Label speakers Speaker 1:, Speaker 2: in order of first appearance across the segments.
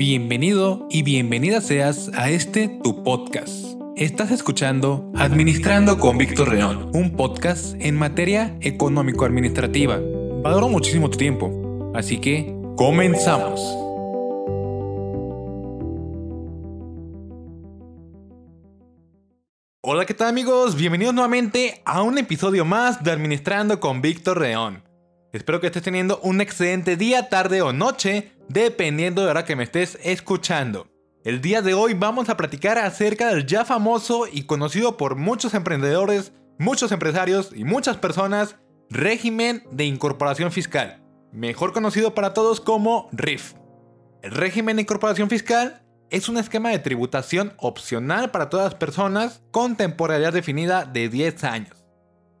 Speaker 1: Bienvenido y bienvenida seas a este tu podcast. Estás escuchando Administrando con Víctor León, un podcast en materia económico-administrativa. Valoro muchísimo tu tiempo, así que comenzamos. Hola, ¿qué tal amigos? Bienvenidos nuevamente a un episodio más de Administrando con Víctor León. Espero que estés teniendo un excelente día, tarde o noche, dependiendo de la hora que me estés escuchando. El día de hoy vamos a platicar acerca del ya famoso y conocido por muchos emprendedores, muchos empresarios y muchas personas, régimen de incorporación fiscal, mejor conocido para todos como RIF. El régimen de incorporación fiscal es un esquema de tributación opcional para todas las personas con temporalidad definida de 10 años.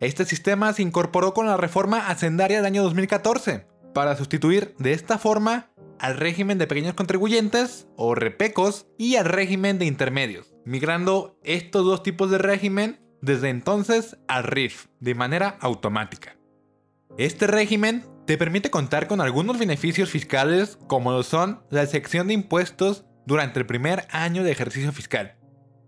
Speaker 1: Este sistema se incorporó con la reforma hacendaria del año 2014 para sustituir de esta forma al régimen de pequeños contribuyentes o repecos y al régimen de intermedios, migrando estos dos tipos de régimen desde entonces al RIF de manera automática. Este régimen te permite contar con algunos beneficios fiscales como lo son la sección de impuestos durante el primer año de ejercicio fiscal.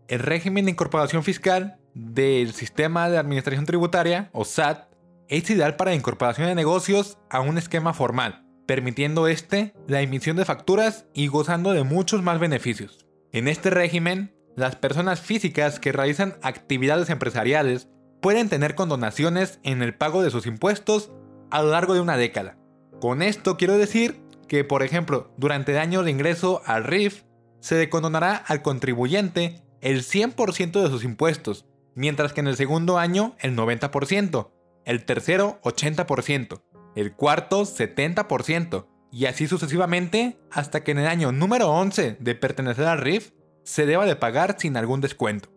Speaker 1: El régimen de incorporación fiscal del sistema de administración tributaria, o SAT, es ideal para la incorporación de negocios a un esquema formal, permitiendo este la emisión de facturas y gozando de muchos más beneficios. En este régimen, las personas físicas que realizan actividades empresariales pueden tener condonaciones en el pago de sus impuestos a lo largo de una década. Con esto quiero decir que, por ejemplo, durante el año de ingreso al RIF, se decondonará al contribuyente el 100% de sus impuestos, mientras que en el segundo año el 90%, el tercero 80%, el cuarto 70%, y así sucesivamente hasta que en el año número 11 de pertenecer al RIF se deba de pagar sin algún descuento.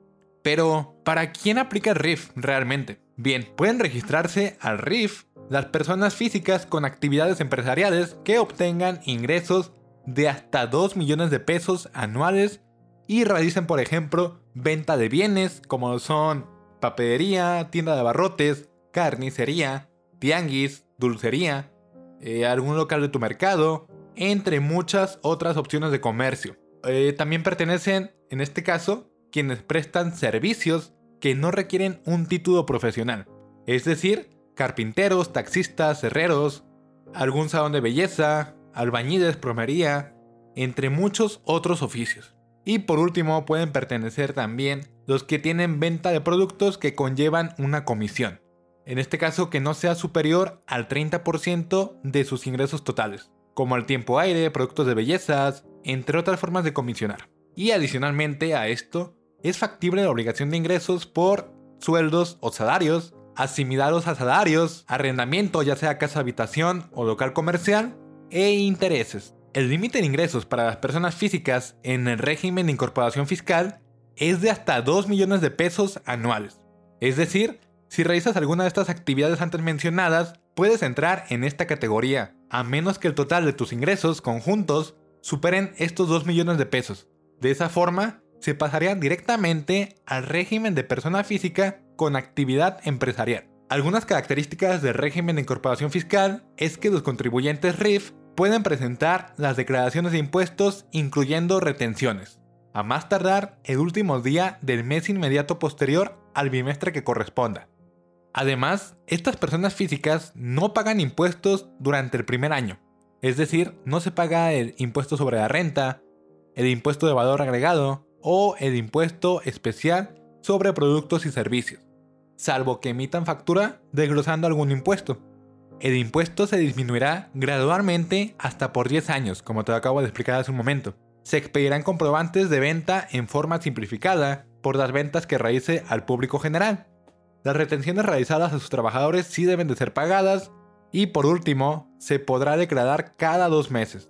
Speaker 1: Pero, ¿para quién aplica el RIF realmente? Bien, pueden registrarse al RIF las personas físicas con actividades empresariales que obtengan ingresos de hasta 2 millones de pesos anuales y realicen, por ejemplo, venta de bienes como son papelería, tienda de abarrotes, carnicería, tianguis, dulcería, eh, algún local de tu mercado, entre muchas otras opciones de comercio. Eh, también pertenecen, en este caso, quienes prestan servicios que no requieren un título profesional, es decir, carpinteros, taxistas, herreros, algún salón de belleza, albañiles, plomería, entre muchos otros oficios. Y por último pueden pertenecer también los que tienen venta de productos que conllevan una comisión. En este caso que no sea superior al 30% de sus ingresos totales, como el tiempo aire, productos de bellezas, entre otras formas de comisionar. Y adicionalmente a esto, es factible la obligación de ingresos por sueldos o salarios, asimilados a salarios, arrendamiento ya sea casa habitación o local comercial, e intereses. El límite de ingresos para las personas físicas en el régimen de incorporación fiscal es de hasta 2 millones de pesos anuales. Es decir, si realizas alguna de estas actividades antes mencionadas, puedes entrar en esta categoría, a menos que el total de tus ingresos conjuntos superen estos 2 millones de pesos. De esa forma, se pasaría directamente al régimen de persona física con actividad empresarial. Algunas características del régimen de incorporación fiscal es que los contribuyentes RIF pueden presentar las declaraciones de impuestos incluyendo retenciones, a más tardar el último día del mes inmediato posterior al bimestre que corresponda. Además, estas personas físicas no pagan impuestos durante el primer año, es decir, no se paga el impuesto sobre la renta, el impuesto de valor agregado o el impuesto especial sobre productos y servicios, salvo que emitan factura desglosando algún impuesto el impuesto se disminuirá gradualmente hasta por 10 años, como te acabo de explicar hace un momento. Se expedirán comprobantes de venta en forma simplificada por las ventas que realice al público general. Las retenciones realizadas a sus trabajadores sí deben de ser pagadas y por último, se podrá declarar cada dos meses.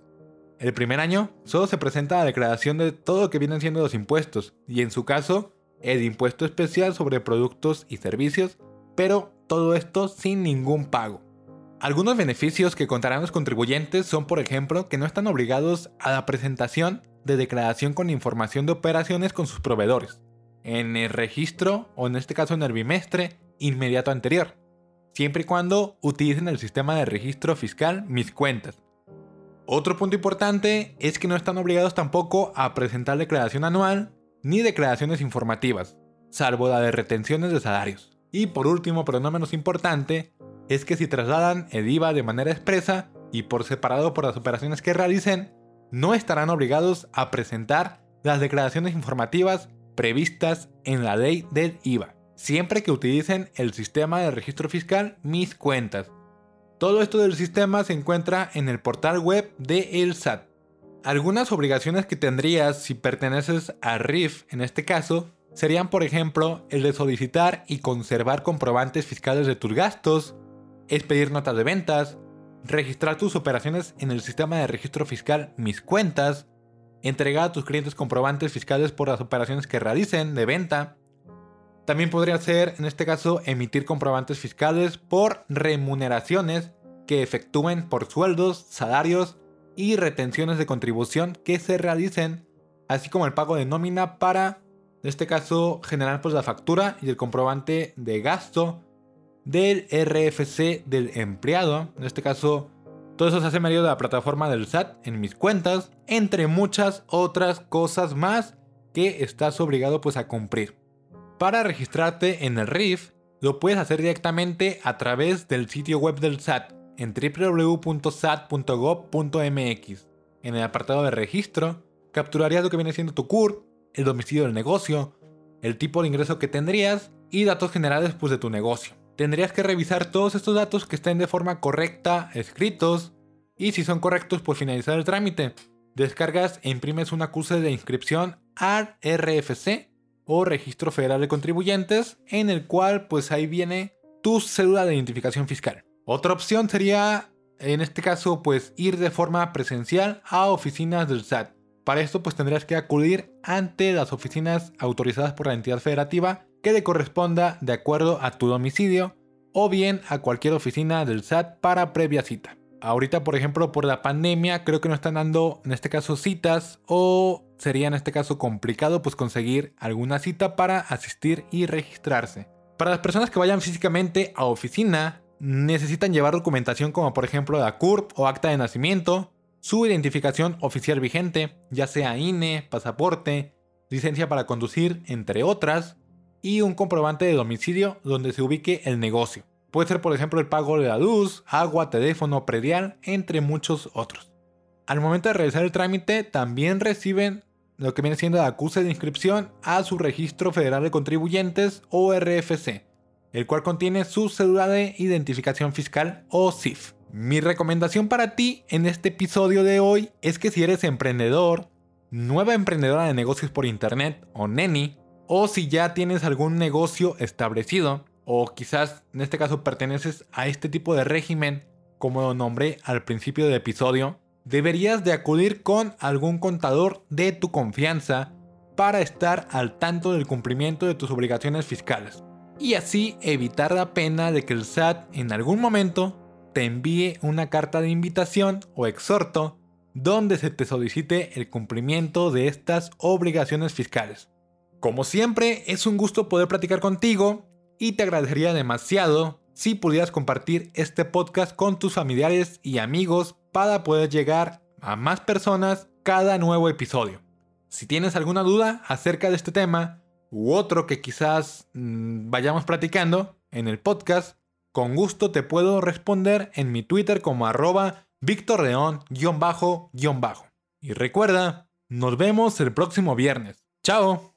Speaker 1: El primer año solo se presenta la declaración de todo lo que vienen siendo los impuestos y en su caso, el impuesto especial sobre productos y servicios, pero todo esto sin ningún pago. Algunos beneficios que contarán los contribuyentes son, por ejemplo, que no están obligados a la presentación de declaración con información de operaciones con sus proveedores, en el registro o en este caso en el bimestre inmediato anterior, siempre y cuando utilicen el sistema de registro fiscal Mis Cuentas. Otro punto importante es que no están obligados tampoco a presentar declaración anual ni declaraciones informativas, salvo la de retenciones de salarios. Y por último, pero no menos importante, es que si trasladan el IVA de manera expresa y por separado por las operaciones que realicen, no estarán obligados a presentar las declaraciones informativas previstas en la ley del IVA, siempre que utilicen el sistema de registro fiscal Mis Cuentas. Todo esto del sistema se encuentra en el portal web de el SAT. Algunas obligaciones que tendrías si perteneces a RIF en este caso serían por ejemplo el de solicitar y conservar comprobantes fiscales de tus gastos, expedir notas de ventas, registrar tus operaciones en el sistema de registro fiscal Mis Cuentas, entregar a tus clientes comprobantes fiscales por las operaciones que realicen de venta. También podría ser, en este caso, emitir comprobantes fiscales por remuneraciones que efectúen por sueldos, salarios y retenciones de contribución que se realicen, así como el pago de nómina para, en este caso, generar pues la factura y el comprobante de gasto del RFC del empleado, en este caso todo eso se hace medio de la plataforma del SAT en mis cuentas, entre muchas otras cosas más que estás obligado pues a cumplir. Para registrarte en el RIF, lo puedes hacer directamente a través del sitio web del SAT en www.sat.gov.mx. En el apartado de registro, capturarías lo que viene siendo tu CUR, el domicilio del negocio, el tipo de ingreso que tendrías y datos generales pues, de tu negocio tendrías que revisar todos estos datos que estén de forma correcta escritos y si son correctos pues finalizar el trámite. Descargas e imprimes un acuse de inscripción al RFC o Registro Federal de Contribuyentes en el cual pues ahí viene tu cédula de identificación fiscal. Otra opción sería en este caso pues ir de forma presencial a oficinas del SAT. Para esto pues tendrías que acudir ante las oficinas autorizadas por la entidad federativa que le corresponda de acuerdo a tu domicilio o bien a cualquier oficina del SAT para previa cita. Ahorita, por ejemplo, por la pandemia, creo que no están dando en este caso citas o sería en este caso complicado pues conseguir alguna cita para asistir y registrarse. Para las personas que vayan físicamente a oficina, necesitan llevar documentación como por ejemplo la CURP o acta de nacimiento, su identificación oficial vigente, ya sea INE, pasaporte, licencia para conducir, entre otras, y un comprobante de domicilio donde se ubique el negocio. Puede ser por ejemplo el pago de la luz, agua, teléfono, predial, entre muchos otros. Al momento de realizar el trámite también reciben lo que viene siendo la acuse de inscripción a su registro federal de contribuyentes o RFC, el cual contiene su cédula de identificación fiscal o CIF. Mi recomendación para ti en este episodio de hoy es que si eres emprendedor, nueva emprendedora de negocios por internet o neni, o si ya tienes algún negocio establecido, o quizás en este caso perteneces a este tipo de régimen, como lo nombré al principio del episodio, deberías de acudir con algún contador de tu confianza para estar al tanto del cumplimiento de tus obligaciones fiscales. Y así evitar la pena de que el SAT en algún momento te envíe una carta de invitación o exhorto donde se te solicite el cumplimiento de estas obligaciones fiscales. Como siempre, es un gusto poder platicar contigo y te agradecería demasiado si pudieras compartir este podcast con tus familiares y amigos para poder llegar a más personas cada nuevo episodio. Si tienes alguna duda acerca de este tema u otro que quizás mm, vayamos platicando en el podcast, con gusto te puedo responder en mi Twitter como arroba victorleón-bajo. Y recuerda, nos vemos el próximo viernes. ¡Chao!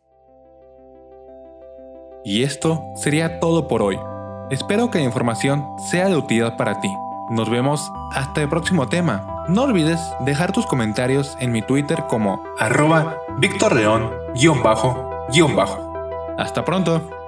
Speaker 1: Y esto sería todo por hoy. Espero que la información sea de utilidad para ti. Nos vemos hasta el próximo tema. No olvides dejar tus comentarios en mi Twitter como arroba Víctor bajo Hasta pronto.